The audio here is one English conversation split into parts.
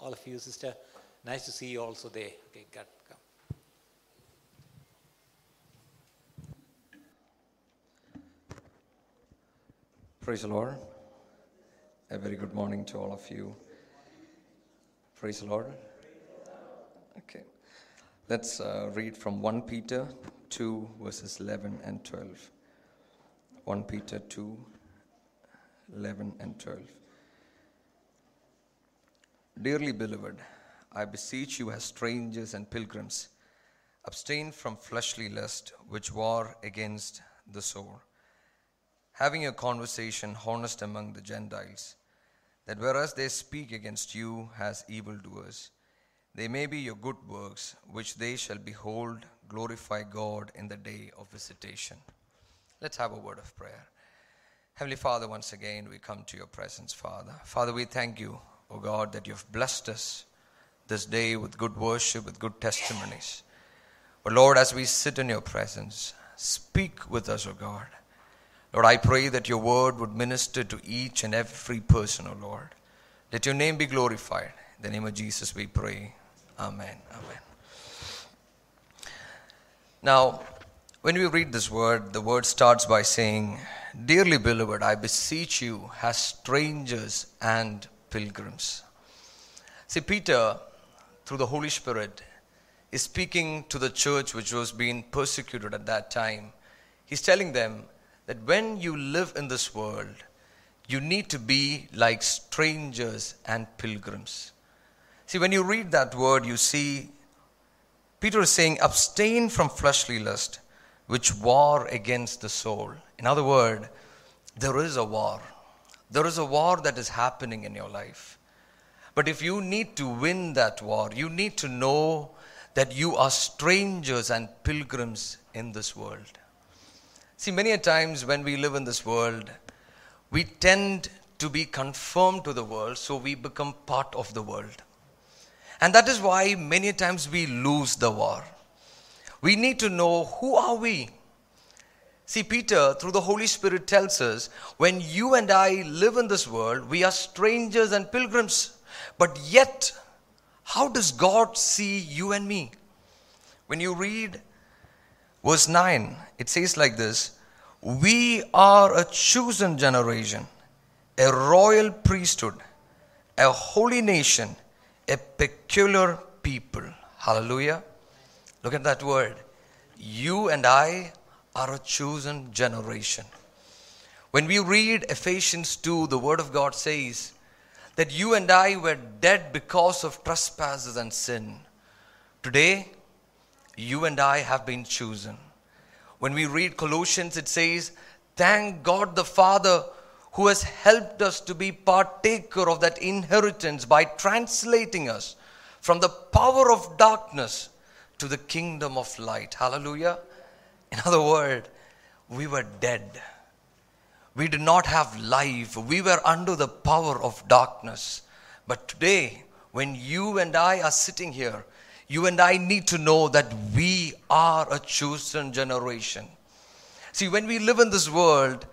all of you, sister. Nice to see you also there. Okay, God, come. Praise the Lord. A very good morning to all of you. Praise the Lord. Okay. Let's uh, read from 1 Peter 2, verses 11 and 12. 1 Peter 2, 11 and 12. Dearly beloved, I beseech you as strangers and pilgrims, abstain from fleshly lust which war against the soul having a conversation honest among the Gentiles, that whereas they speak against you as evildoers, they may be your good works, which they shall behold, glorify God in the day of visitation. Let's have a word of prayer. Heavenly Father, once again we come to your presence, Father. Father, we thank you, O God, that you've blessed us this day with good worship, with good testimonies. But Lord, as we sit in your presence, speak with us, O God. Lord, I pray that your word would minister to each and every person, O Lord. Let your name be glorified. In the name of Jesus we pray. Amen. Amen. Now, when we read this word, the word starts by saying, Dearly beloved, I beseech you as strangers and pilgrims. See, Peter, through the Holy Spirit, is speaking to the church which was being persecuted at that time. He's telling them that when you live in this world, you need to be like strangers and pilgrims. See, when you read that word, you see Peter is saying, abstain from fleshly lust, which war against the soul. In other words, there is a war. There is a war that is happening in your life. But if you need to win that war, you need to know that you are strangers and pilgrims in this world. See, many a times when we live in this world, we tend to be conformed to the world, so we become part of the world. And that is why many a times we lose the war. We need to know who are we? See, Peter, through the Holy Spirit, tells us when you and I live in this world, we are strangers and pilgrims. But yet, how does God see you and me? When you read verse 9, it says like this We are a chosen generation, a royal priesthood, a holy nation, a peculiar people. Hallelujah. Look at that word. You and I are a chosen generation. When we read Ephesians 2, the Word of God says that you and I were dead because of trespasses and sin. Today, you and I have been chosen. When we read Colossians, it says, Thank God the Father who has helped us to be partaker of that inheritance by translating us from the power of darkness to the kingdom of light. Hallelujah. In other words, we were dead. We did not have life. We were under the power of darkness. But today, when you and I are sitting here, you and I need to know that we are a chosen generation. See, when we live in this world,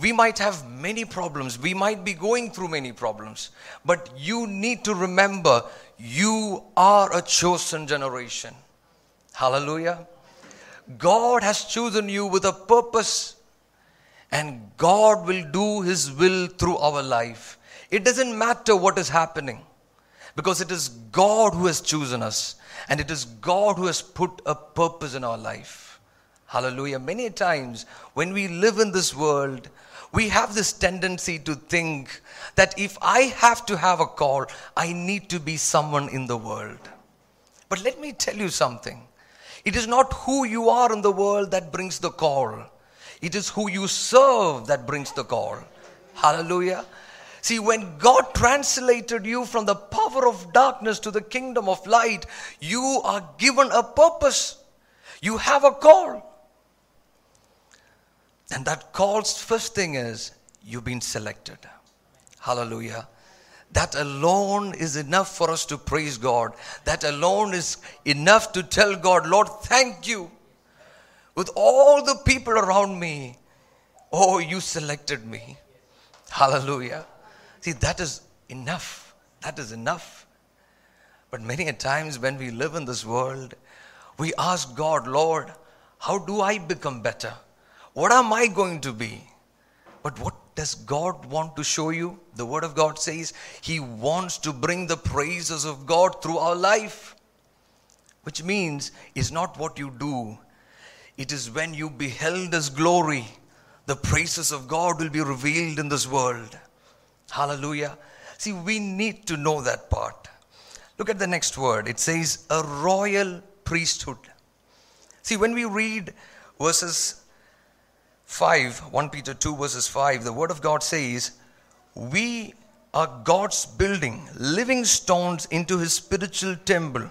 we might have many problems. We might be going through many problems. But you need to remember you are a chosen generation. Hallelujah. God has chosen you with a purpose, and God will do His will through our life. It doesn't matter what is happening because it is God who has chosen us, and it is God who has put a purpose in our life. Hallelujah. Many times when we live in this world, we have this tendency to think that if I have to have a call, I need to be someone in the world. But let me tell you something. It is not who you are in the world that brings the call. It is who you serve that brings the call. Hallelujah. See, when God translated you from the power of darkness to the kingdom of light, you are given a purpose. You have a call. And that call's first thing is you've been selected. Hallelujah. That alone is enough for us to praise God. That alone is enough to tell God, Lord, thank you. With all the people around me, oh, you selected me. Hallelujah. See, that is enough. That is enough. But many a times when we live in this world, we ask God, Lord, how do I become better? What am I going to be? But what does God want to show you? The Word of God says He wants to bring the praises of God through our life. Which means it's not what you do, it is when you beheld His glory, the praises of God will be revealed in this world. Hallelujah. See, we need to know that part. Look at the next word. It says, a royal priesthood. See, when we read verses 5, 1 Peter 2, verses 5, the word of God says, We are God's building, living stones into his spiritual temple.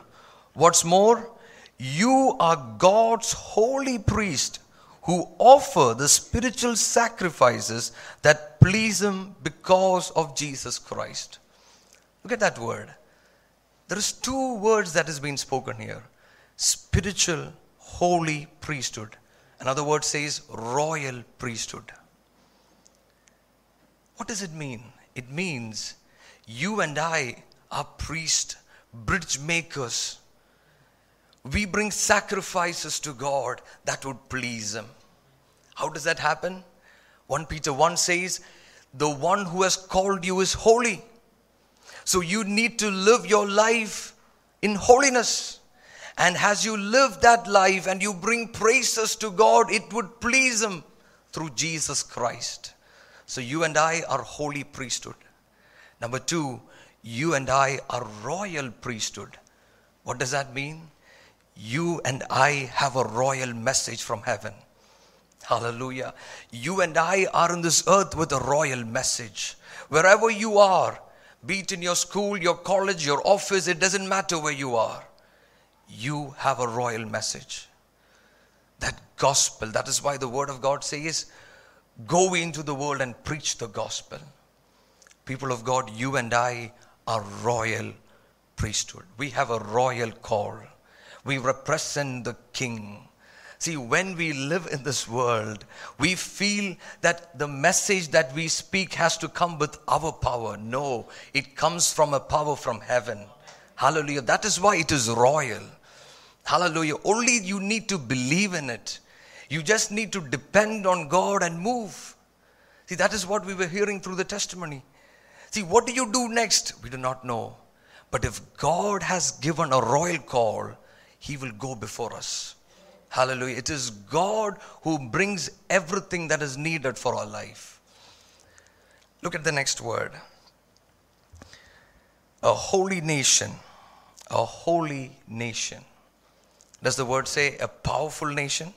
What's more, you are God's holy priest who offer the spiritual sacrifices that please him because of Jesus Christ. Look at that word. There is two words that has been spoken here. Spiritual holy priesthood. Another word says royal priesthood. What does it mean? It means you and I are priests, bridge makers. We bring sacrifices to God that would please Him. How does that happen? 1 Peter 1 says, The one who has called you is holy. So you need to live your life in holiness. And as you live that life and you bring praises to God, it would please Him through Jesus Christ. So you and I are holy priesthood. Number two, you and I are royal priesthood. What does that mean? You and I have a royal message from heaven. Hallelujah. You and I are in this earth with a royal message. Wherever you are, be it in your school, your college, your office, it doesn't matter where you are. You have a royal message. That gospel, that is why the word of God says, go into the world and preach the gospel. People of God, you and I are royal priesthood. We have a royal call. We represent the king. See, when we live in this world, we feel that the message that we speak has to come with our power. No, it comes from a power from heaven. Hallelujah. That is why it is royal. Hallelujah. Only you need to believe in it. You just need to depend on God and move. See, that is what we were hearing through the testimony. See, what do you do next? We do not know. But if God has given a royal call, He will go before us. Hallelujah. It is God who brings everything that is needed for our life. Look at the next word a holy nation. A holy nation. Does the word say a powerful nation?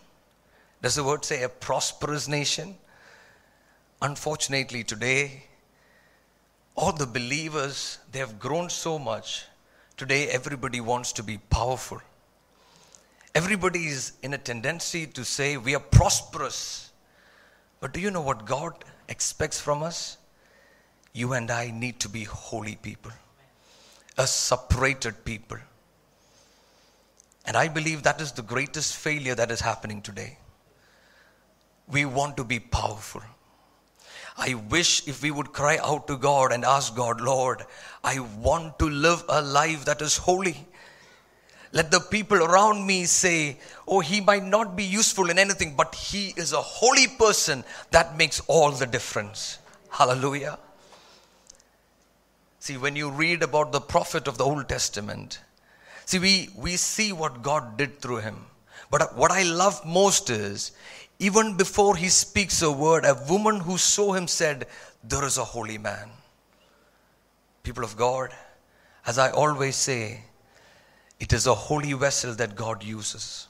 Does the word say a prosperous nation? Unfortunately, today, all the believers, they have grown so much. Today, everybody wants to be powerful. Everybody is in a tendency to say we are prosperous. But do you know what God expects from us? You and I need to be holy people, a separated people. And I believe that is the greatest failure that is happening today. We want to be powerful. I wish if we would cry out to God and ask God, Lord, I want to live a life that is holy. Let the people around me say, Oh, he might not be useful in anything, but he is a holy person. That makes all the difference. Hallelujah. See, when you read about the prophet of the Old Testament, see, we, we see what God did through him. But what I love most is, even before he speaks a word, a woman who saw him said, There is a holy man. People of God, as I always say, it is a holy vessel that God uses.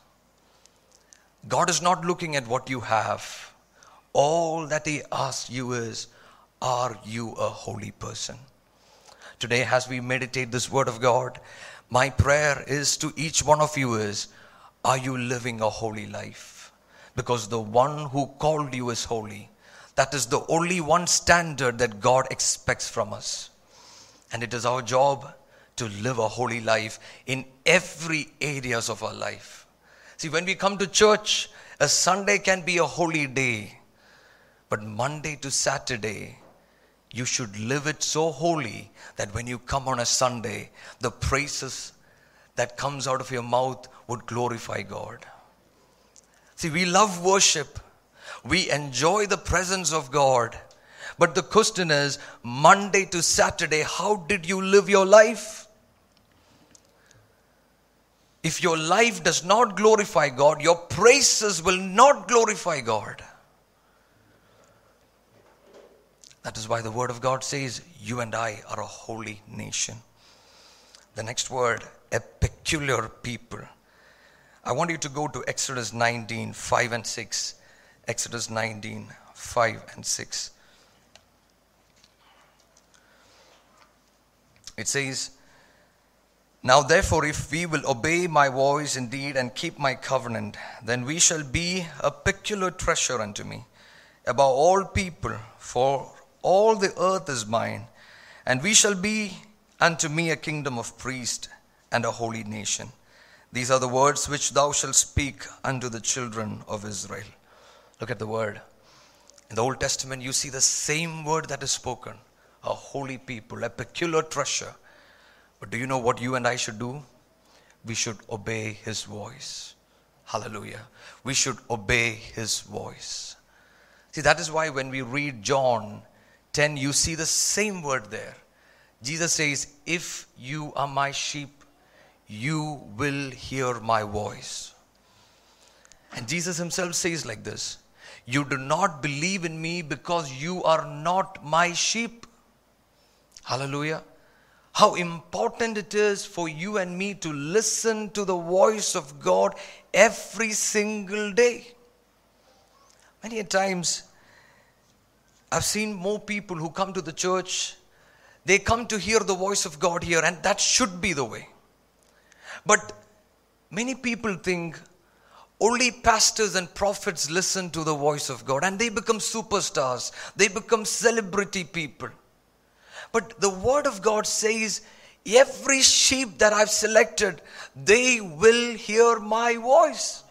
God is not looking at what you have. All that He asks you is, Are you a holy person? Today, as we meditate this Word of God, my prayer is to each one of you is, Are you living a holy life? Because the one who called you is holy. That is the only one standard that God expects from us. And it is our job to live a holy life in every areas of our life. See, when we come to church, a Sunday can be a holy day, but Monday to Saturday, you should live it so holy that when you come on a Sunday, the praises that comes out of your mouth would glorify God. See, we love worship. We enjoy the presence of God. But the question is Monday to Saturday, how did you live your life? If your life does not glorify God, your praises will not glorify God. That is why the Word of God says, You and I are a holy nation. The next word, a peculiar people. I want you to go to Exodus 19, 5 and 6. Exodus 19, 5 and 6. It says, Now therefore, if we will obey my voice indeed and keep my covenant, then we shall be a peculiar treasure unto me above all people, for all the earth is mine, and we shall be unto me a kingdom of priests and a holy nation. These are the words which thou shalt speak unto the children of Israel. Look at the word. In the Old Testament, you see the same word that is spoken a holy people, a peculiar treasure. But do you know what you and I should do? We should obey his voice. Hallelujah. We should obey his voice. See, that is why when we read John 10, you see the same word there. Jesus says, If you are my sheep, you will hear my voice. And Jesus himself says like this You do not believe in me because you are not my sheep. Hallelujah. How important it is for you and me to listen to the voice of God every single day. Many a times, I've seen more people who come to the church, they come to hear the voice of God here, and that should be the way. But many people think only pastors and prophets listen to the voice of God, and they become superstars, they become celebrity people. But the word of God says, every sheep that I've selected, they will hear my voice.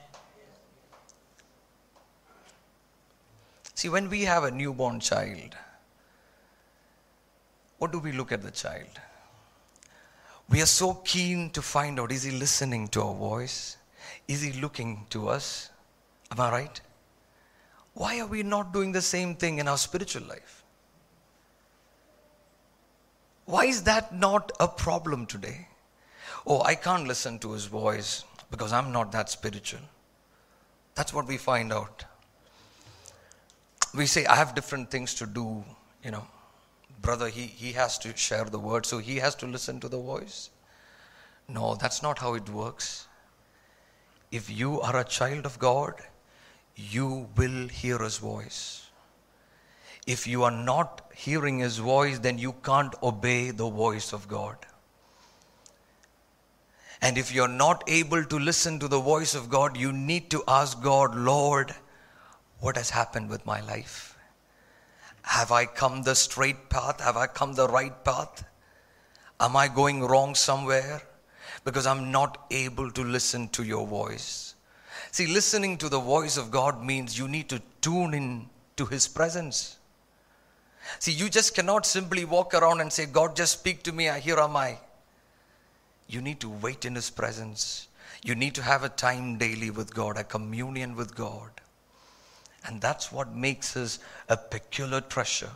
See, when we have a newborn child, what do we look at the child? We are so keen to find out is he listening to our voice? Is he looking to us? Am I right? Why are we not doing the same thing in our spiritual life? Why is that not a problem today? Oh, I can't listen to his voice because I'm not that spiritual. That's what we find out. We say, I have different things to do, you know. Brother, he, he has to share the word, so he has to listen to the voice. No, that's not how it works. If you are a child of God, you will hear his voice. If you are not hearing his voice, then you can't obey the voice of God. And if you're not able to listen to the voice of God, you need to ask God, Lord, what has happened with my life? Have I come the straight path? Have I come the right path? Am I going wrong somewhere? Because I'm not able to listen to your voice. See, listening to the voice of God means you need to tune in to His presence. See, you just cannot simply walk around and say, God, just speak to me, here am I. You need to wait in His presence. You need to have a time daily with God, a communion with God. And that's what makes us a peculiar treasure.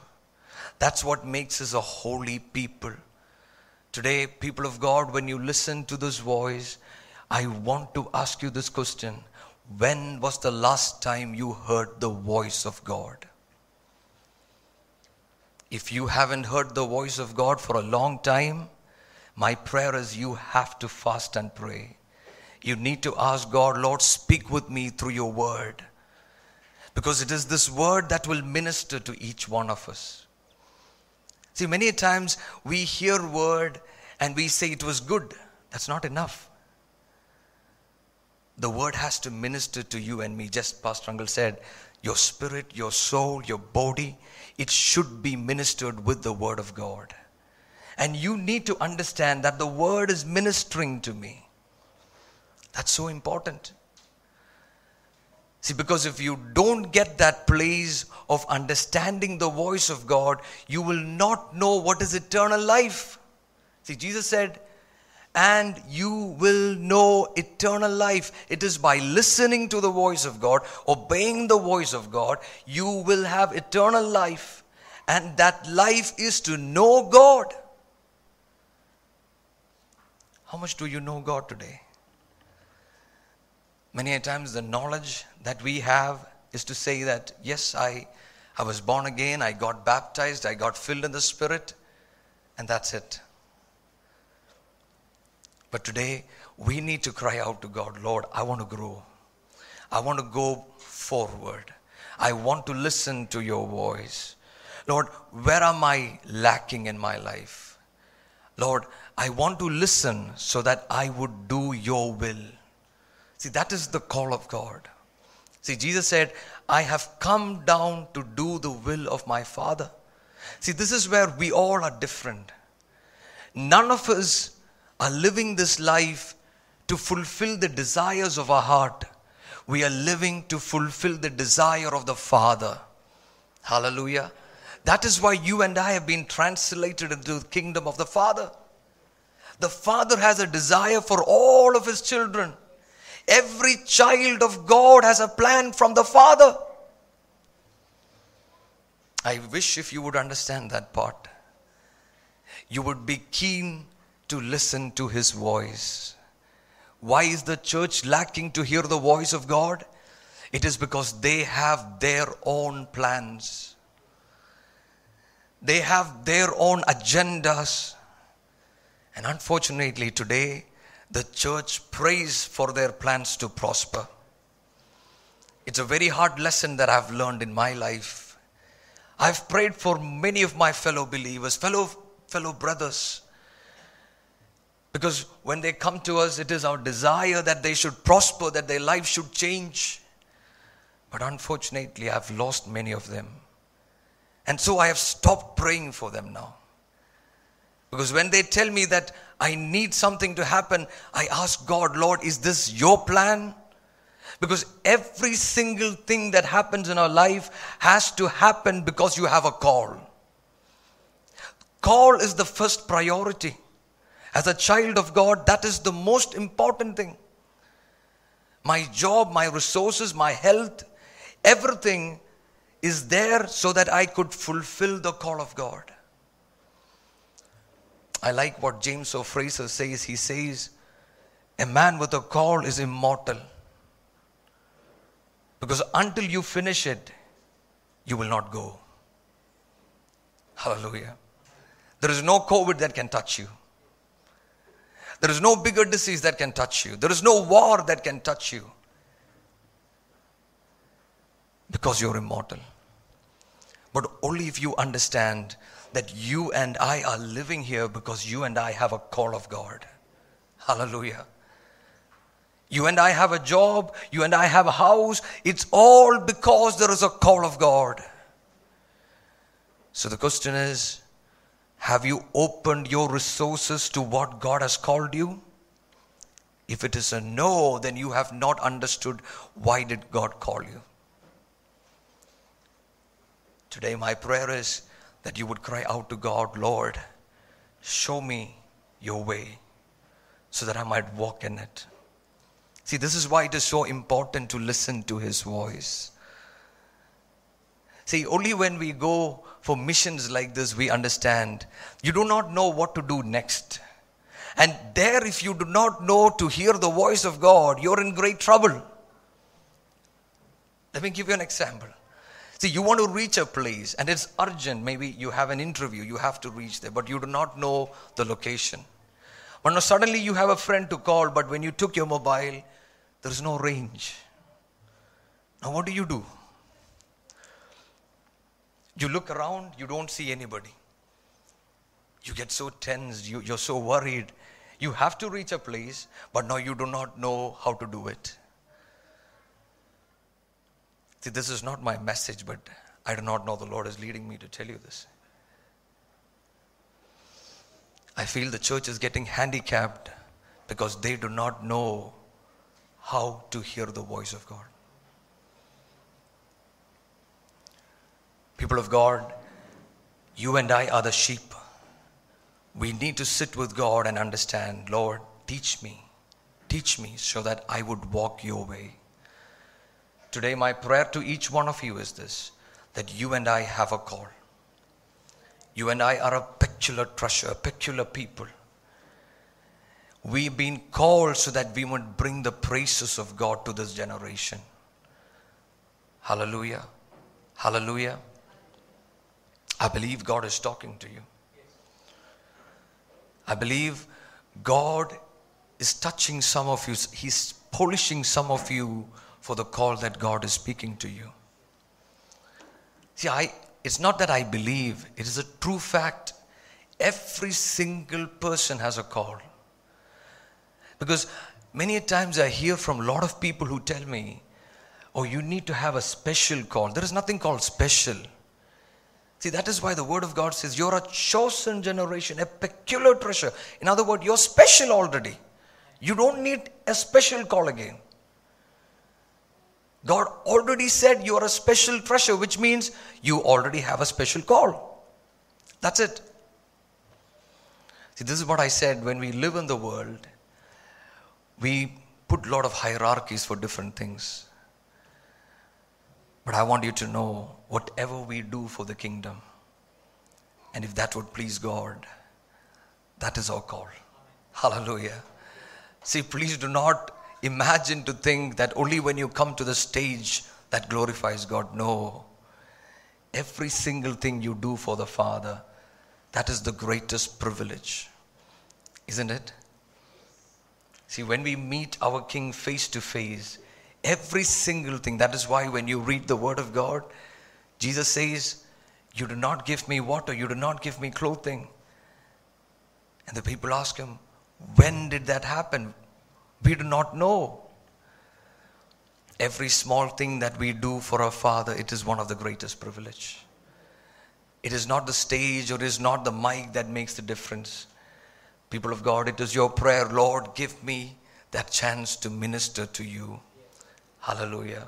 That's what makes us a holy people. Today, people of God, when you listen to this voice, I want to ask you this question When was the last time you heard the voice of God? If you haven't heard the voice of God for a long time, my prayer is you have to fast and pray. You need to ask God, Lord, speak with me through your word. Because it is this word that will minister to each one of us. See, many times we hear word and we say it was good. That's not enough. The word has to minister to you and me. Just Pastor Uncle said, your spirit, your soul, your body, it should be ministered with the Word of God. And you need to understand that the Word is ministering to me. That's so important. See, because if you don't get that place of understanding the voice of God, you will not know what is eternal life. See, Jesus said, and you will know eternal life. It is by listening to the voice of God, obeying the voice of God, you will have eternal life. And that life is to know God. How much do you know God today? Many a times, the knowledge that we have is to say that, yes, I, I was born again, I got baptized, I got filled in the Spirit, and that's it. But today, we need to cry out to God, Lord, I want to grow. I want to go forward. I want to listen to your voice. Lord, where am I lacking in my life? Lord, I want to listen so that I would do your will. See, that is the call of God. See, Jesus said, I have come down to do the will of my Father. See, this is where we all are different. None of us are living this life to fulfill the desires of our heart. We are living to fulfill the desire of the Father. Hallelujah. That is why you and I have been translated into the kingdom of the Father. The Father has a desire for all of His children. Every child of God has a plan from the Father. I wish if you would understand that part, you would be keen to listen to His voice. Why is the church lacking to hear the voice of God? It is because they have their own plans. They have their own agendas. And unfortunately, today, the church prays for their plans to prosper. It's a very hard lesson that I've learned in my life. I've prayed for many of my fellow believers, fellow, fellow brothers. Because when they come to us, it is our desire that they should prosper, that their life should change. But unfortunately, I've lost many of them. And so I have stopped praying for them now. Because when they tell me that I need something to happen, I ask God, Lord, is this your plan? Because every single thing that happens in our life has to happen because you have a call. Call is the first priority. As a child of God, that is the most important thing. My job, my resources, my health, everything is there so that I could fulfill the call of God. I like what James O. Fraser says. He says, A man with a call is immortal. Because until you finish it, you will not go. Hallelujah. There is no COVID that can touch you. There is no bigger disease that can touch you. There is no war that can touch you. Because you're immortal. But only if you understand that you and I are living here because you and I have a call of God. Hallelujah. You and I have a job, you and I have a house. It's all because there is a call of God. So the question is have you opened your resources to what God has called you? If it is a no, then you have not understood why did God call you. Today my prayer is that you would cry out to God, Lord, show me your way so that I might walk in it. See, this is why it is so important to listen to His voice. See, only when we go for missions like this, we understand you do not know what to do next. And there, if you do not know to hear the voice of God, you're in great trouble. Let me give you an example. See, you want to reach a place and it's urgent. Maybe you have an interview, you have to reach there, but you do not know the location. But now suddenly you have a friend to call, but when you took your mobile, there is no range. Now, what do you do? You look around, you don't see anybody. You get so tense, you, you're so worried. You have to reach a place, but now you do not know how to do it. See, this is not my message, but I do not know the Lord is leading me to tell you this. I feel the church is getting handicapped because they do not know how to hear the voice of God. People of God, you and I are the sheep. We need to sit with God and understand, Lord, teach me, teach me so that I would walk your way. Today, my prayer to each one of you is this that you and I have a call. You and I are a peculiar treasure, a peculiar people. We've been called so that we would bring the praises of God to this generation. Hallelujah. Hallelujah. I believe God is talking to you. I believe God is touching some of you, He's polishing some of you for the call that God is speaking to you. See, I, it's not that I believe, it is a true fact. Every single person has a call. Because many times I hear from a lot of people who tell me, oh, you need to have a special call. There is nothing called special. See, that is why the Word of God says you're a chosen generation, a peculiar treasure. In other words, you're special already. You don't need a special call again. God already said you are a special treasure, which means you already have a special call. That's it. See, this is what I said when we live in the world, we put a lot of hierarchies for different things. But I want you to know whatever we do for the kingdom, and if that would please God, that is our call. Hallelujah. See, please do not imagine to think that only when you come to the stage that glorifies God. No. Every single thing you do for the Father, that is the greatest privilege. Isn't it? See, when we meet our King face to face, every single thing, that is why when you read the Word of God, Jesus says, You do not give me water, you do not give me clothing. And the people ask him, When did that happen? We do not know. Every small thing that we do for our Father, it is one of the greatest privilege. It is not the stage or it is not the mic that makes the difference. People of God, it is your prayer, Lord, give me that chance to minister to you. Hallelujah.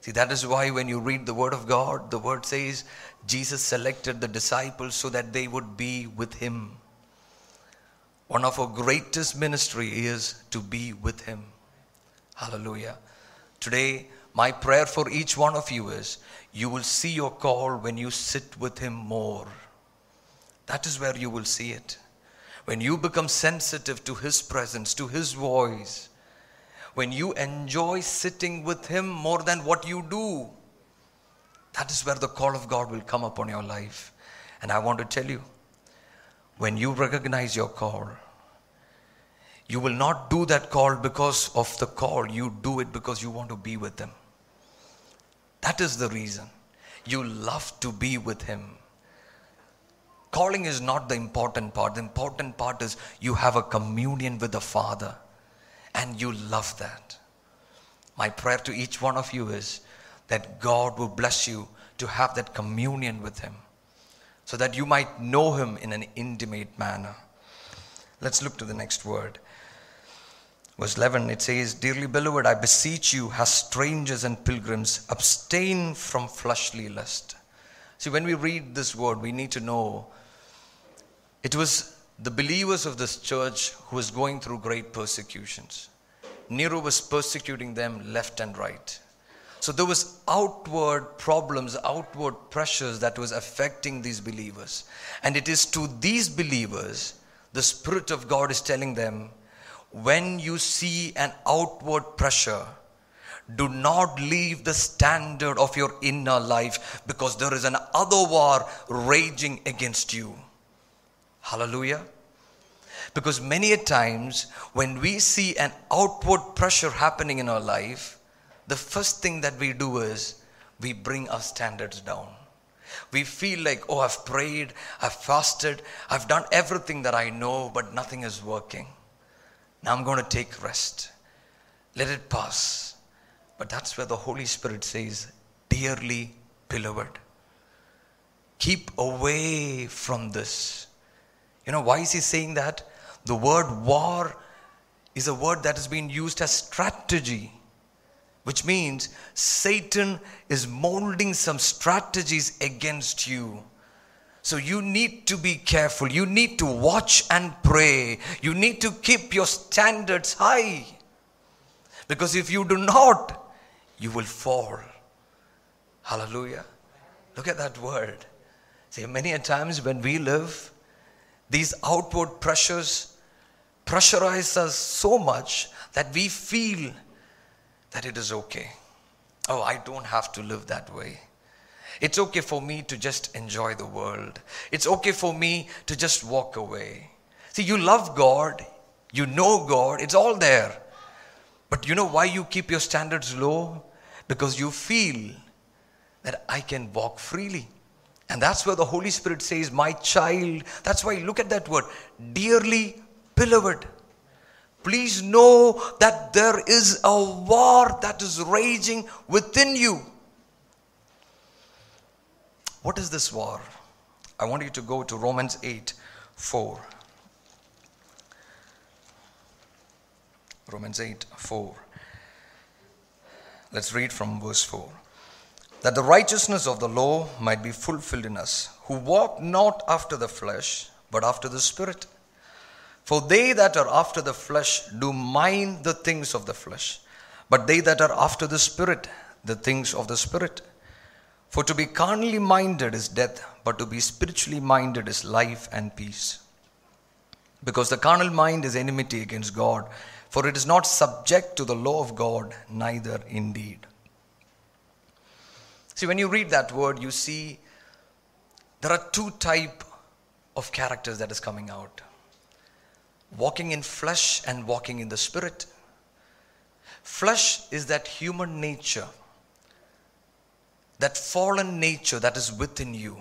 See, that is why when you read the Word of God, the Word says Jesus selected the disciples so that they would be with Him. One of our greatest ministry is to be with Him. Hallelujah. Today, my prayer for each one of you is you will see your call when you sit with Him more. That is where you will see it. When you become sensitive to His presence, to His voice, when you enjoy sitting with Him more than what you do, that is where the call of God will come upon your life. And I want to tell you, when you recognize your call, you will not do that call because of the call. You do it because you want to be with Him. That is the reason. You love to be with Him. Calling is not the important part. The important part is you have a communion with the Father and you love that. My prayer to each one of you is that God will bless you to have that communion with Him so that you might know Him in an intimate manner. Let's look to the next word. Verse 11, it says, Dearly beloved, I beseech you, as strangers and pilgrims, abstain from fleshly lust. See, when we read this word, we need to know it was the believers of this church who was going through great persecutions. Nero was persecuting them left and right. So there was outward problems, outward pressures that was affecting these believers. And it is to these believers, the Spirit of God is telling them, when you see an outward pressure, do not leave the standard of your inner life because there is an other war raging against you. Hallelujah. Because many a times when we see an outward pressure happening in our life, the first thing that we do is we bring our standards down. We feel like, oh, I've prayed, I've fasted, I've done everything that I know, but nothing is working. Now I'm going to take rest. Let it pass. But that's where the Holy Spirit says, Dearly beloved, keep away from this. You know, why is he saying that? The word war is a word that has been used as strategy. Which means Satan is molding some strategies against you. So you need to be careful. You need to watch and pray. You need to keep your standards high. Because if you do not, you will fall. Hallelujah. Look at that word. See, many a times when we live, these outward pressures pressurize us so much that we feel that it is okay. Oh, I don't have to live that way. It's okay for me to just enjoy the world. It's okay for me to just walk away. See, you love God, you know God, it's all there. But you know why you keep your standards low? Because you feel that I can walk freely. And that's where the Holy Spirit says, My child. That's why look at that word, dearly beloved. Please know that there is a war that is raging within you. What is this war? I want you to go to Romans 8 4. Romans 8 4. Let's read from verse 4. That the righteousness of the law might be fulfilled in us, who walk not after the flesh, but after the Spirit. For they that are after the flesh do mind the things of the flesh, but they that are after the Spirit, the things of the Spirit. For to be carnally minded is death, but to be spiritually minded is life and peace. Because the carnal mind is enmity against God, for it is not subject to the law of God, neither indeed. See, when you read that word, you see there are two type of characters that is coming out. Walking in flesh and walking in the spirit. Flesh is that human nature that fallen nature that is within you.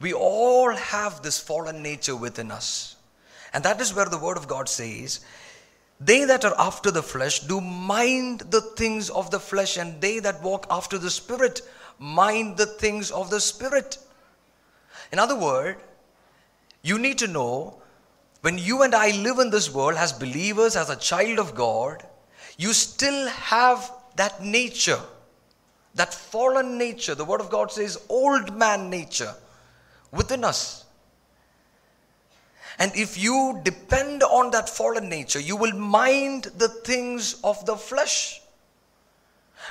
We all have this fallen nature within us. And that is where the Word of God says, They that are after the flesh do mind the things of the flesh, and they that walk after the Spirit mind the things of the Spirit. In other words, you need to know when you and I live in this world as believers, as a child of God, you still have that nature that fallen nature, the Word of God says, old man nature within us. And if you depend on that fallen nature, you will mind the things of the flesh.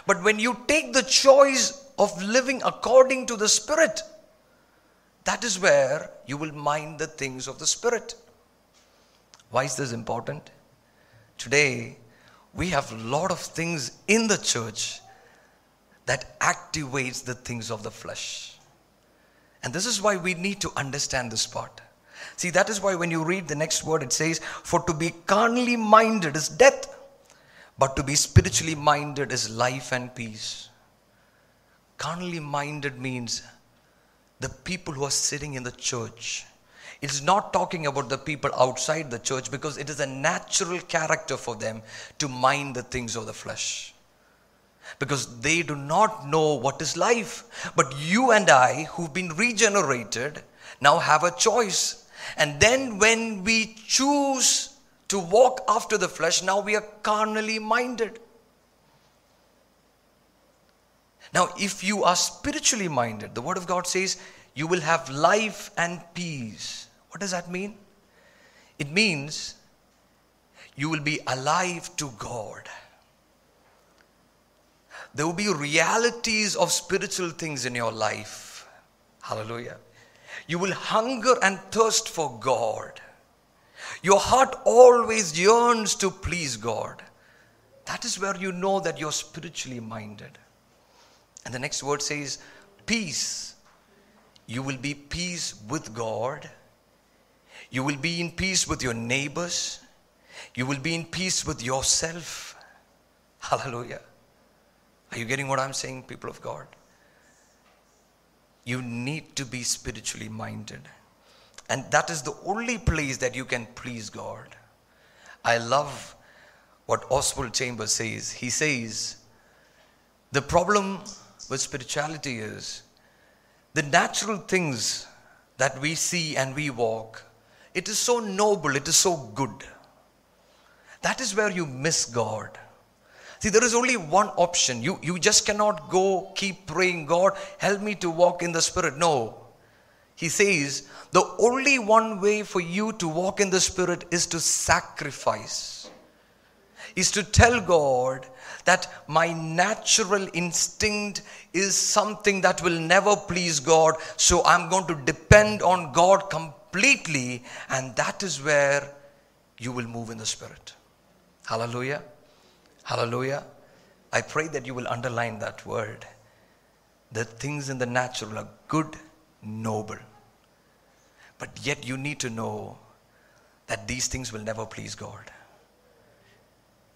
But when you take the choice of living according to the Spirit, that is where you will mind the things of the Spirit. Why is this important? Today, we have a lot of things in the church that activates the things of the flesh. And this is why we need to understand this part. See, that is why when you read the next word, it says, For to be carnally minded is death, but to be spiritually minded is life and peace. Carnally minded means the people who are sitting in the church. It's not talking about the people outside the church because it is a natural character for them to mind the things of the flesh because they do not know what is life. But you and I, who've been regenerated, now have a choice. And then when we choose to walk after the flesh, now we are carnally minded. Now, if you are spiritually minded, the Word of God says you will have life and peace. What does that mean? It means you will be alive to God. There will be realities of spiritual things in your life. Hallelujah. You will hunger and thirst for God. Your heart always yearns to please God. That is where you know that you're spiritually minded. And the next word says, peace. You will be peace with God. You will be in peace with your neighbors. You will be in peace with yourself. Hallelujah. Are you getting what I'm saying, people of God? You need to be spiritually minded. And that is the only place that you can please God. I love what Oswald Chambers says. He says, the problem with spirituality is the natural things that we see and we walk, it is so noble, it is so good. That is where you miss God. See, there is only one option. You, you just cannot go keep praying, God, help me to walk in the Spirit. No. He says, the only one way for you to walk in the Spirit is to sacrifice, is to tell God that my natural instinct is something that will never please God, so I'm going to depend on God completely, and that is where you will move in the Spirit. Hallelujah. Hallelujah. I pray that you will underline that word. The things in the natural are good, noble. But yet you need to know that these things will never please God.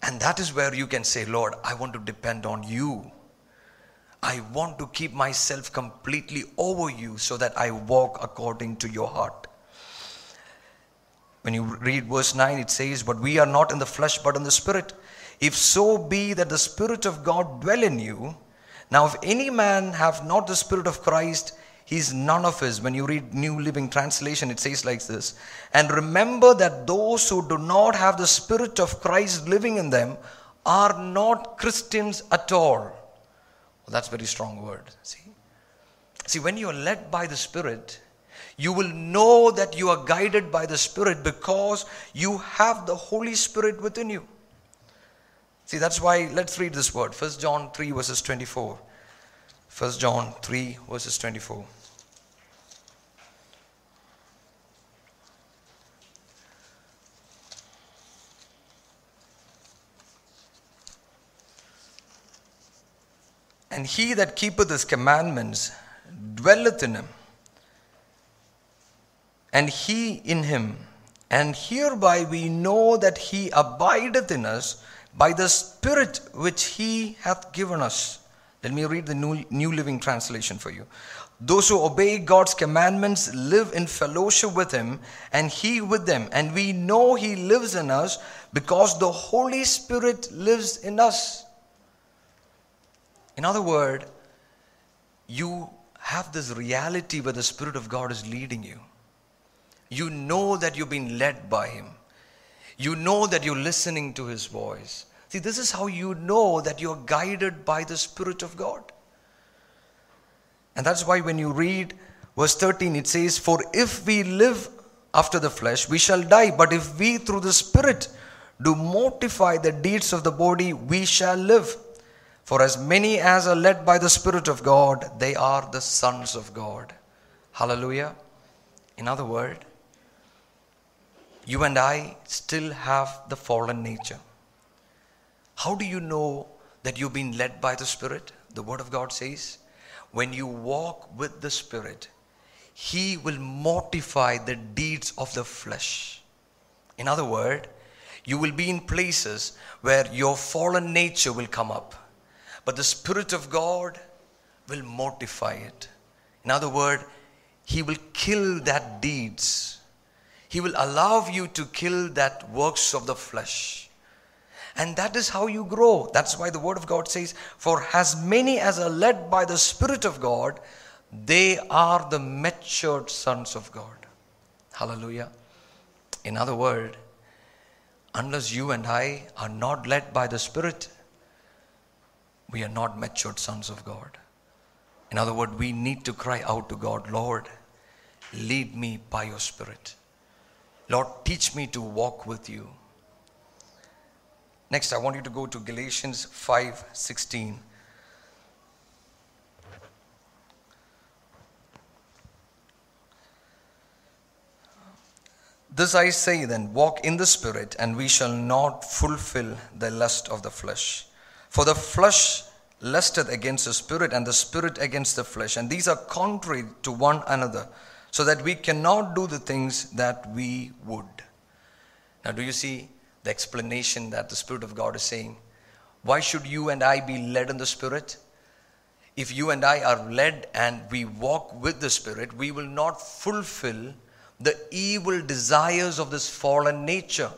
And that is where you can say, Lord, I want to depend on you. I want to keep myself completely over you so that I walk according to your heart. When you read verse 9, it says, But we are not in the flesh, but in the spirit if so be that the Spirit of God dwell in you. Now, if any man have not the Spirit of Christ, he is none of his. When you read New Living Translation, it says like this And remember that those who do not have the Spirit of Christ living in them are not Christians at all. Well, that's very strong word. See? See, when you are led by the Spirit, you will know that you are guided by the Spirit because you have the Holy Spirit within you. See, that's why let's read this word. 1 John 3, verses 24. 1 John 3, verses 24. And he that keepeth his commandments dwelleth in him, and he in him. And hereby we know that he abideth in us by the Spirit which He hath given us. Let me read the New, New Living Translation for you. Those who obey God's commandments live in fellowship with Him, and He with them. And we know He lives in us because the Holy Spirit lives in us. In other words, you have this reality where the Spirit of God is leading you. You know that you've been led by Him. You know that you're listening to His voice. See, this is how you know that you're guided by the Spirit of God. And that's why when you read verse 13, it says, For if we live after the flesh, we shall die. But if we through the Spirit do mortify the deeds of the body, we shall live. For as many as are led by the Spirit of God, they are the sons of God. Hallelujah. In other words, you and I still have the fallen nature. How do you know that you've been led by the Spirit? The Word of God says, when you walk with the Spirit, He will mortify the deeds of the flesh. In other words, you will be in places where your fallen nature will come up, but the Spirit of God will mortify it. In other words, He will kill that deeds he will allow you to kill that works of the flesh. And that is how you grow. That's why the Word of God says, For as many as are led by the Spirit of God, they are the matured sons of God. Hallelujah. In other words, unless you and I are not led by the Spirit, we are not matured sons of God. In other words, we need to cry out to God, Lord, lead me by your Spirit. Lord, teach me to walk with you. Next, I want you to go to Galatians 5 16. This I say then walk in the Spirit, and we shall not fulfill the lust of the flesh. For the flesh lusteth against the Spirit, and the Spirit against the flesh, and these are contrary to one another so that we cannot do the things that we would. Now, do you see the explanation that the Spirit of God is saying? Why should you and I be led in the Spirit? If you and I are led and we walk with the Spirit, we will not fulfill the evil desires of this fallen nature.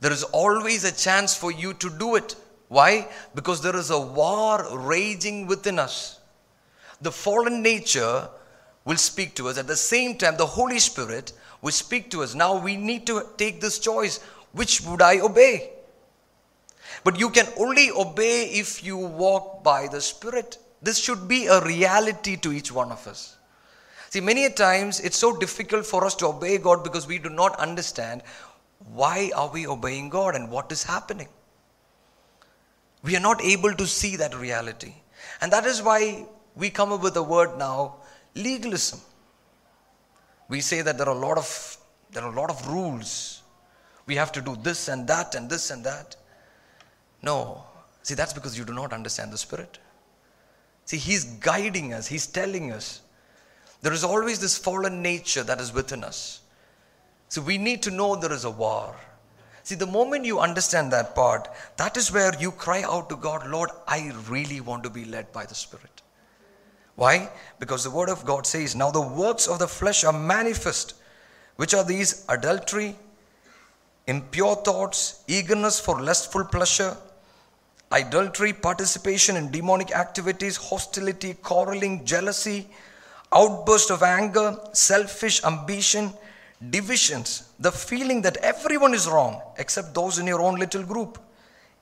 There is always a chance for you to do it. Why? Because there is a war raging within us. The fallen nature will speak to us. At the same time, the Holy Spirit will speak to us. Now we need to take this choice which would I obey? But you can only obey if you walk by the Spirit. This should be a reality to each one of us. See, many a times it's so difficult for us to obey God because we do not understand why are we obeying God and what is happening. We are not able to see that reality. And that is why we come up with a word now, legalism. We say that there are a lot of there are a lot of rules. We have to do this and that and this and that. No. See, that's because you do not understand the Spirit. See, He's guiding us, He's telling us. There is always this fallen nature that is within us. So we need to know there is a war. See, the moment you understand that part, that is where you cry out to God, Lord, I really want to be led by the Spirit. Why? Because the Word of God says, Now the works of the flesh are manifest, which are these adultery, impure thoughts, eagerness for lustful pleasure, idolatry, participation in demonic activities, hostility, quarreling, jealousy, outburst of anger, selfish ambition divisions, the feeling that everyone is wrong except those in your own little group,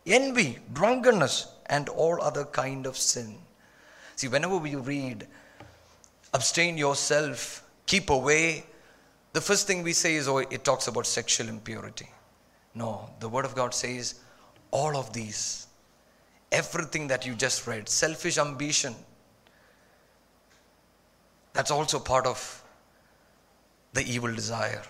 envy, drunkenness, and all other kind of sin. See, whenever we read, abstain yourself, keep away, the first thing we say is, oh, it talks about sexual impurity. No, the Word of God says, all of these, everything that you just read, selfish ambition, that's also part of the evil desire,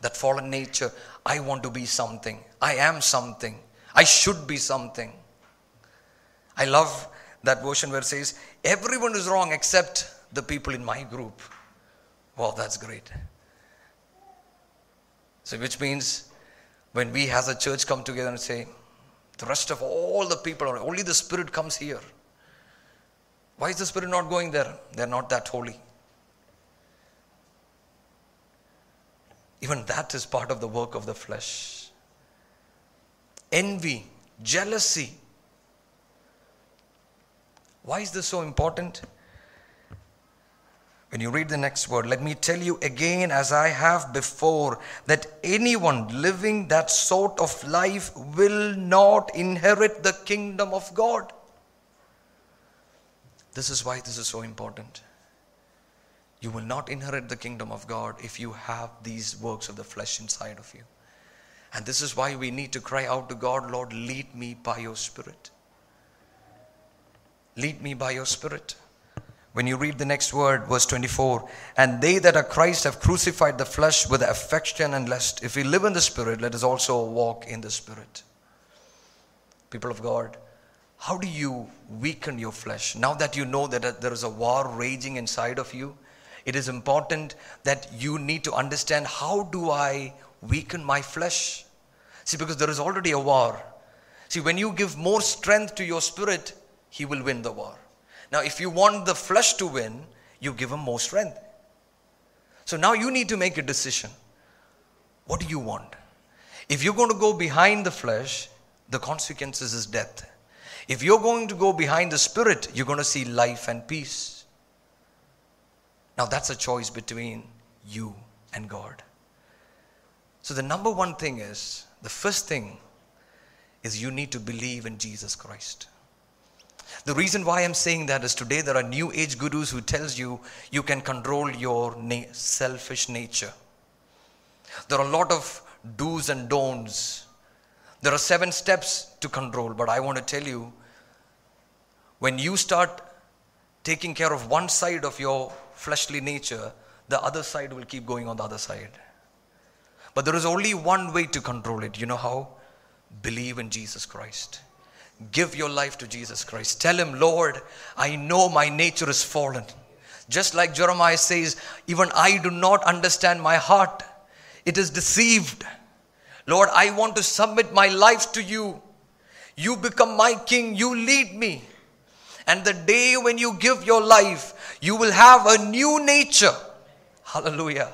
that fallen nature. I want to be something. I am something. I should be something. I love that version where it says, Everyone is wrong except the people in my group. Wow, that's great. So, which means when we as a church come together and say, the rest of all the people, only the Spirit comes here. Why is the Spirit not going there? They're not that holy. Even that is part of the work of the flesh. Envy, jealousy. Why is this so important? When you read the next word, let me tell you again, as I have before, that anyone living that sort of life will not inherit the kingdom of God. This is why this is so important. You will not inherit the kingdom of God if you have these works of the flesh inside of you. And this is why we need to cry out to God, Lord, lead me by your Spirit. Lead me by your Spirit. When you read the next word, verse 24, and they that are Christ have crucified the flesh with affection and lust. If we live in the Spirit, let us also walk in the Spirit. People of God, how do you weaken your flesh? Now that you know that uh, there is a war raging inside of you, it is important that you need to understand how do I weaken my flesh? See, because there is already a war. See, when you give more strength to your spirit, he will win the war. Now, if you want the flesh to win, you give him more strength. So now you need to make a decision. What do you want? If you're going to go behind the flesh, the consequences is death. If you're going to go behind the spirit, you're going to see life and peace. Now that's a choice between you and God. So the number one thing is the first thing is you need to believe in Jesus Christ. The reason why I'm saying that is today there are new age gurus who tells you you can control your na- selfish nature. There are a lot of do's and don'ts. There are seven steps to control, but I want to tell you when you start taking care of one side of your fleshly nature, the other side will keep going on the other side. But there is only one way to control it. You know how? Believe in Jesus Christ. Give your life to Jesus Christ. Tell Him, Lord, I know my nature is fallen. Just like Jeremiah says, even I do not understand my heart. It is deceived. Lord, I want to submit my life to you. You become my king. You lead me. And the day when you give your life, you will have a new nature. Hallelujah.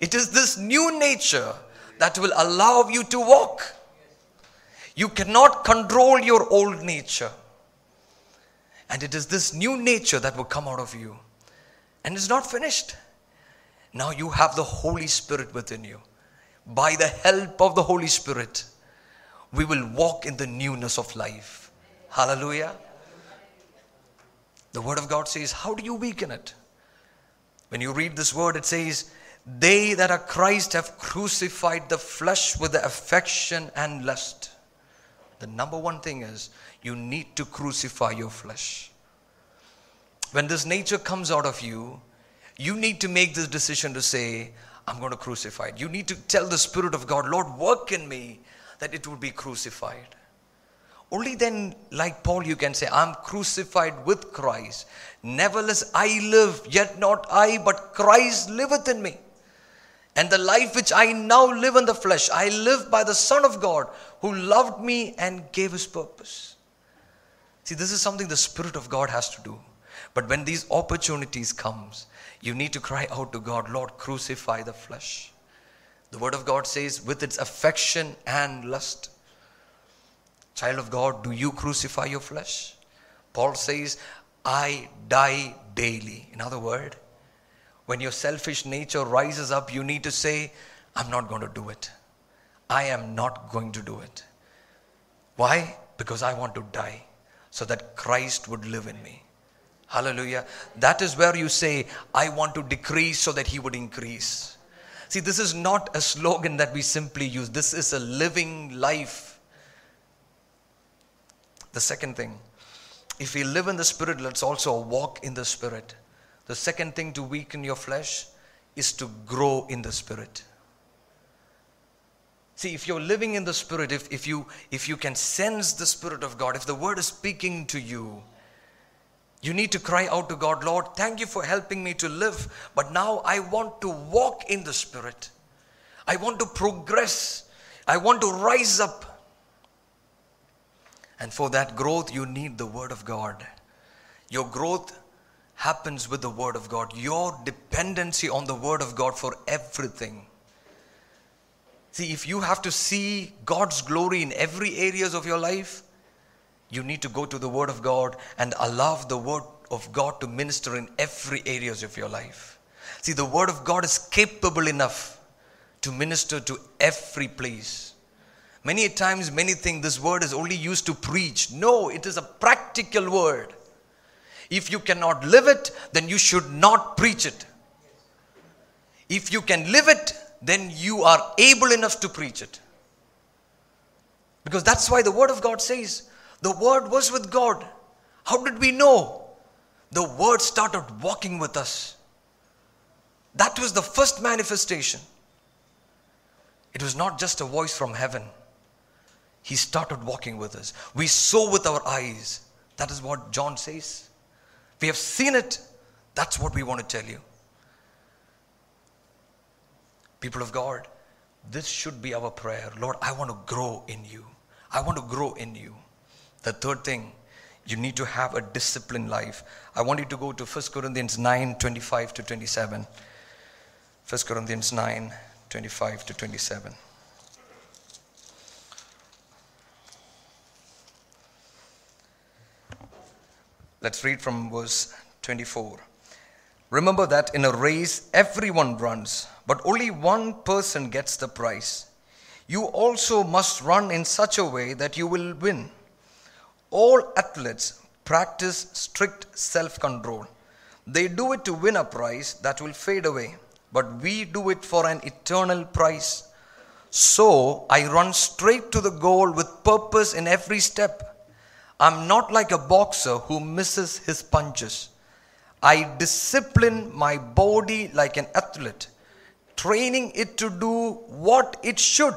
It is this new nature that will allow you to walk. You cannot control your old nature. And it is this new nature that will come out of you. And it's not finished. Now you have the Holy Spirit within you. By the help of the Holy Spirit, we will walk in the newness of life. Hallelujah. The Word of God says, How do you weaken it? When you read this word, it says, They that are Christ have crucified the flesh with the affection and lust. The number one thing is you need to crucify your flesh. When this nature comes out of you, you need to make this decision to say, I'm going to crucify it. You need to tell the Spirit of God, Lord, work in me that it would be crucified. Only then, like Paul, you can say, I'm crucified with Christ. Nevertheless, I live, yet not I, but Christ liveth in me. And the life which I now live in the flesh, I live by the Son of God who loved me and gave his purpose. See, this is something the Spirit of God has to do. But when these opportunities comes, you need to cry out to God, Lord, crucify the flesh. The Word of God says, with its affection and lust. Child of God, do you crucify your flesh? Paul says, I die daily. In other words, when your selfish nature rises up, you need to say, I'm not going to do it. I am not going to do it. Why? Because I want to die so that Christ would live in me. Hallelujah. That is where you say, I want to decrease so that He would increase. See, this is not a slogan that we simply use, this is a living life. The second thing, if we live in the Spirit, let's also walk in the Spirit. The second thing to weaken your flesh is to grow in the Spirit. See, if you're living in the Spirit, if, if, you, if you can sense the Spirit of God, if the Word is speaking to you, you need to cry out to God, Lord, thank you for helping me to live, but now I want to walk in the Spirit. I want to progress. I want to rise up. And for that growth, you need the Word of God. Your growth happens with the Word of God. Your dependency on the Word of God for everything. See, if you have to see God's glory in every areas of your life, you need to go to the Word of God and allow the Word of God to minister in every areas of your life. See, the Word of God is capable enough to minister to every place. Many times, many think this word is only used to preach. No, it is a practical word. If you cannot live it, then you should not preach it. If you can live it, then you are able enough to preach it. Because that's why the Word of God says, the Word was with God. How did we know? The Word started walking with us. That was the first manifestation. It was not just a voice from heaven. He started walking with us. We saw with our eyes. That is what John says. We have seen it. That's what we want to tell you. People of God, this should be our prayer. Lord, I want to grow in you. I want to grow in you. The third thing, you need to have a disciplined life. I want you to go to 1 Corinthians 9 25 to 27. 1 Corinthians 9 25 to 27. Let's read from verse 24. Remember that in a race, everyone runs, but only one person gets the prize. You also must run in such a way that you will win. All athletes practice strict self control. They do it to win a prize that will fade away, but we do it for an eternal prize. So I run straight to the goal with purpose in every step. I'm not like a boxer who misses his punches. I discipline my body like an athlete, training it to do what it should.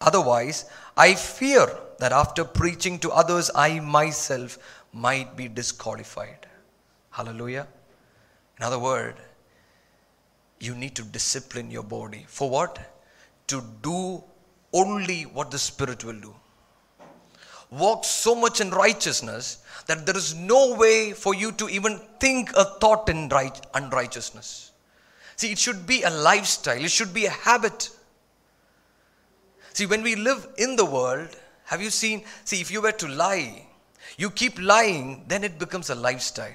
Otherwise, I fear that after preaching to others, I myself might be disqualified. Hallelujah. In other words, you need to discipline your body. For what? To do only what the Spirit will do. Walk so much in righteousness that there is no way for you to even think a thought in right, unrighteousness. See, it should be a lifestyle, it should be a habit. See, when we live in the world, have you seen? See, if you were to lie, you keep lying, then it becomes a lifestyle.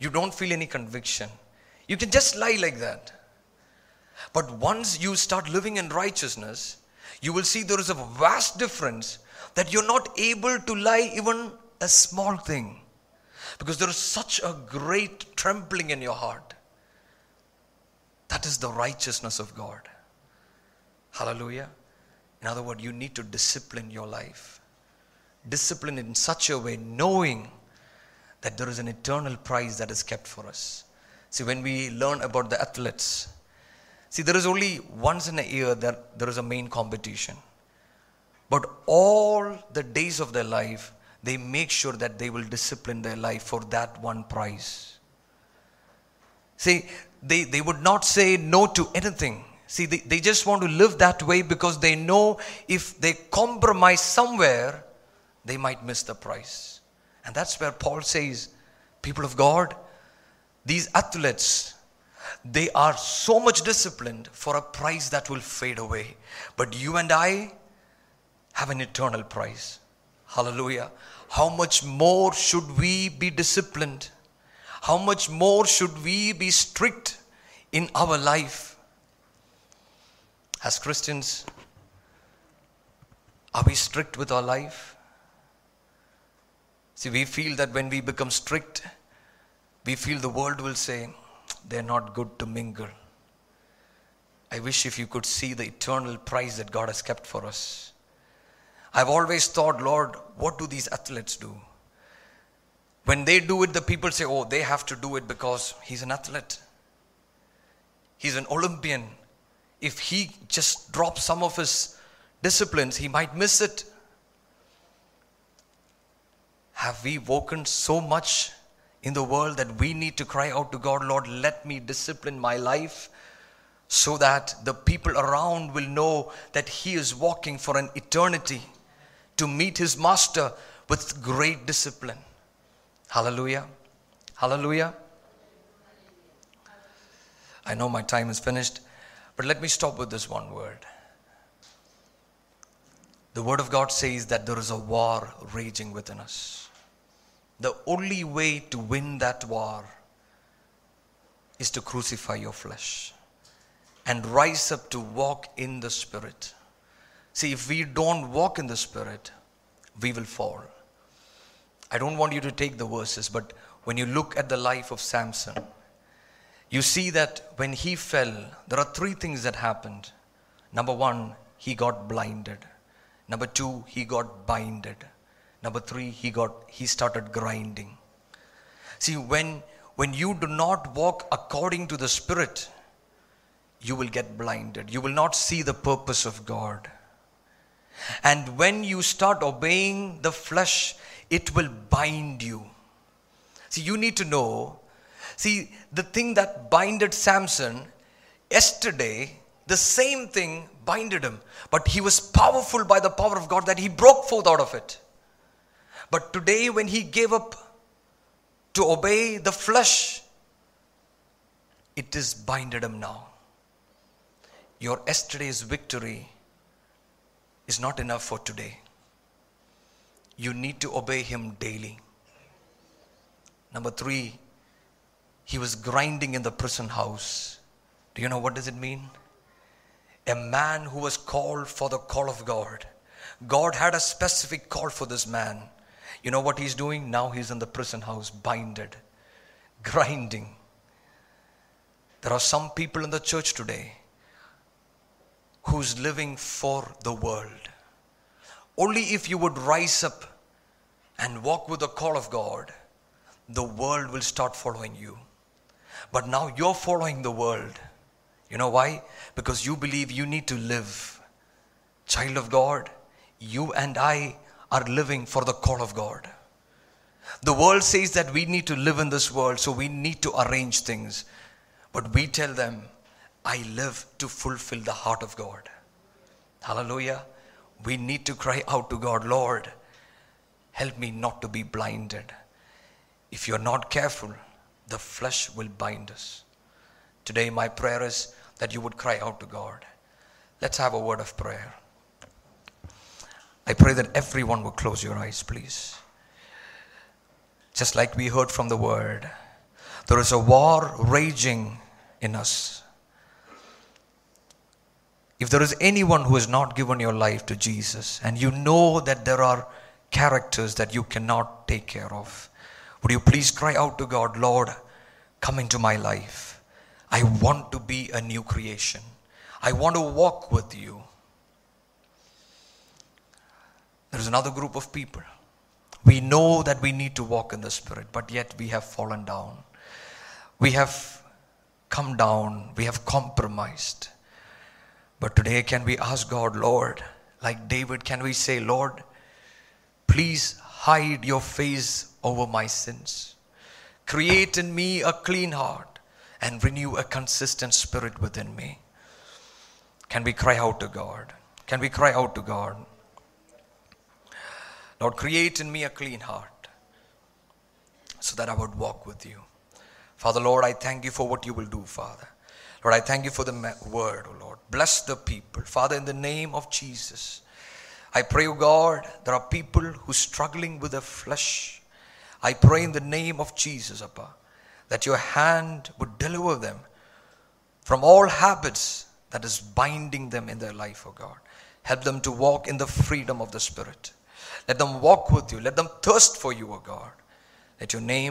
You don't feel any conviction. You can just lie like that. But once you start living in righteousness, you will see there is a vast difference that you're not able to lie even a small thing because there is such a great trembling in your heart. That is the righteousness of God. Hallelujah. In other words, you need to discipline your life. Discipline in such a way, knowing that there is an eternal prize that is kept for us. See, when we learn about the athletes, see, there is only once in a year that there is a main competition. But all the days of their life, they make sure that they will discipline their life for that one prize. See, they, they would not say no to anything. See, they, they just want to live that way because they know if they compromise somewhere, they might miss the prize. And that's where Paul says, people of God, these athletes, they are so much disciplined for a prize that will fade away. But you and I have an eternal prize. Hallelujah. How much more should we be disciplined? How much more should we be strict in our life? As Christians, are we strict with our life? See, we feel that when we become strict, we feel the world will say, they're not good to mingle. I wish if you could see the eternal prize that God has kept for us. I've always thought, Lord, what do these athletes do? When they do it, the people say, oh, they have to do it because he's an athlete. He's an Olympian. If he just drops some of his disciplines, he might miss it. Have we woken so much in the world that we need to cry out to God, Lord, let me discipline my life so that the people around will know that He is walking for an eternity to meet his master with great discipline. Hallelujah. Hallelujah. I know my time is finished, but let me stop with this one word. The Word of God says that there is a war raging within us. The only way to win that war is to crucify your flesh and rise up to walk in the Spirit. See, if we don't walk in the Spirit, we will fall. I don't want you to take the verses, but when you look at the life of Samson, you see that when he fell, there are three things that happened. Number one, he got blinded. Number two, he got binded. Number three, he got he started grinding. See, when when you do not walk according to the Spirit, you will get blinded. You will not see the purpose of God. And when you start obeying the flesh, it will bind you. See, you need to know. See, the thing that binded Samson, yesterday, the same thing binded him. But he was powerful by the power of God that he broke forth out of it. But today, when he gave up to obey the flesh, it is binded him now. Your yesterday's victory is not enough for today. You need to obey Him daily. Number three, he was grinding in the prison house. Do you know what does it mean? A man who was called for the call of God. God had a specific call for this man. You know what he's doing? Now he's in the prison house, binded, grinding. There are some people in the church today who's living for the world. Only if you would rise up and walk with the call of God, the world will start following you. But now you're following the world. You know why? Because you believe you need to live. Child of God, you and I are living for the call of God. The world says that we need to live in this world, so we need to arrange things. But we tell them, I live to fulfill the heart of God. Hallelujah. We need to cry out to God, Lord, help me not to be blinded. If you're not careful, the flesh will bind us. Today, my prayer is that you would cry out to God. Let's have a word of prayer. I pray that everyone will close your eyes, please. Just like we heard from the word, there is a war raging in us. If there is anyone who has not given your life to Jesus and you know that there are characters that you cannot take care of, would you please cry out to God, Lord, come into my life. I want to be a new creation. I want to walk with you. There is another group of people. We know that we need to walk in the Spirit, but yet we have fallen down. We have come down. We have compromised. But today, can we ask God, Lord, like David, can we say, Lord, please hide your face over my sins? Create in me a clean heart and renew a consistent spirit within me. Can we cry out to God? Can we cry out to God? Lord, create in me a clean heart so that I would walk with you. Father, Lord, I thank you for what you will do, Father. Lord, I thank you for the word, oh Lord. Bless the people. Father, in the name of Jesus, I pray, oh God, there are people who are struggling with the flesh. I pray in the name of Jesus, Appa, that your hand would deliver them from all habits that is binding them in their life, O God. Help them to walk in the freedom of the Spirit. Let them walk with you. Let them thirst for you, O God. Let your name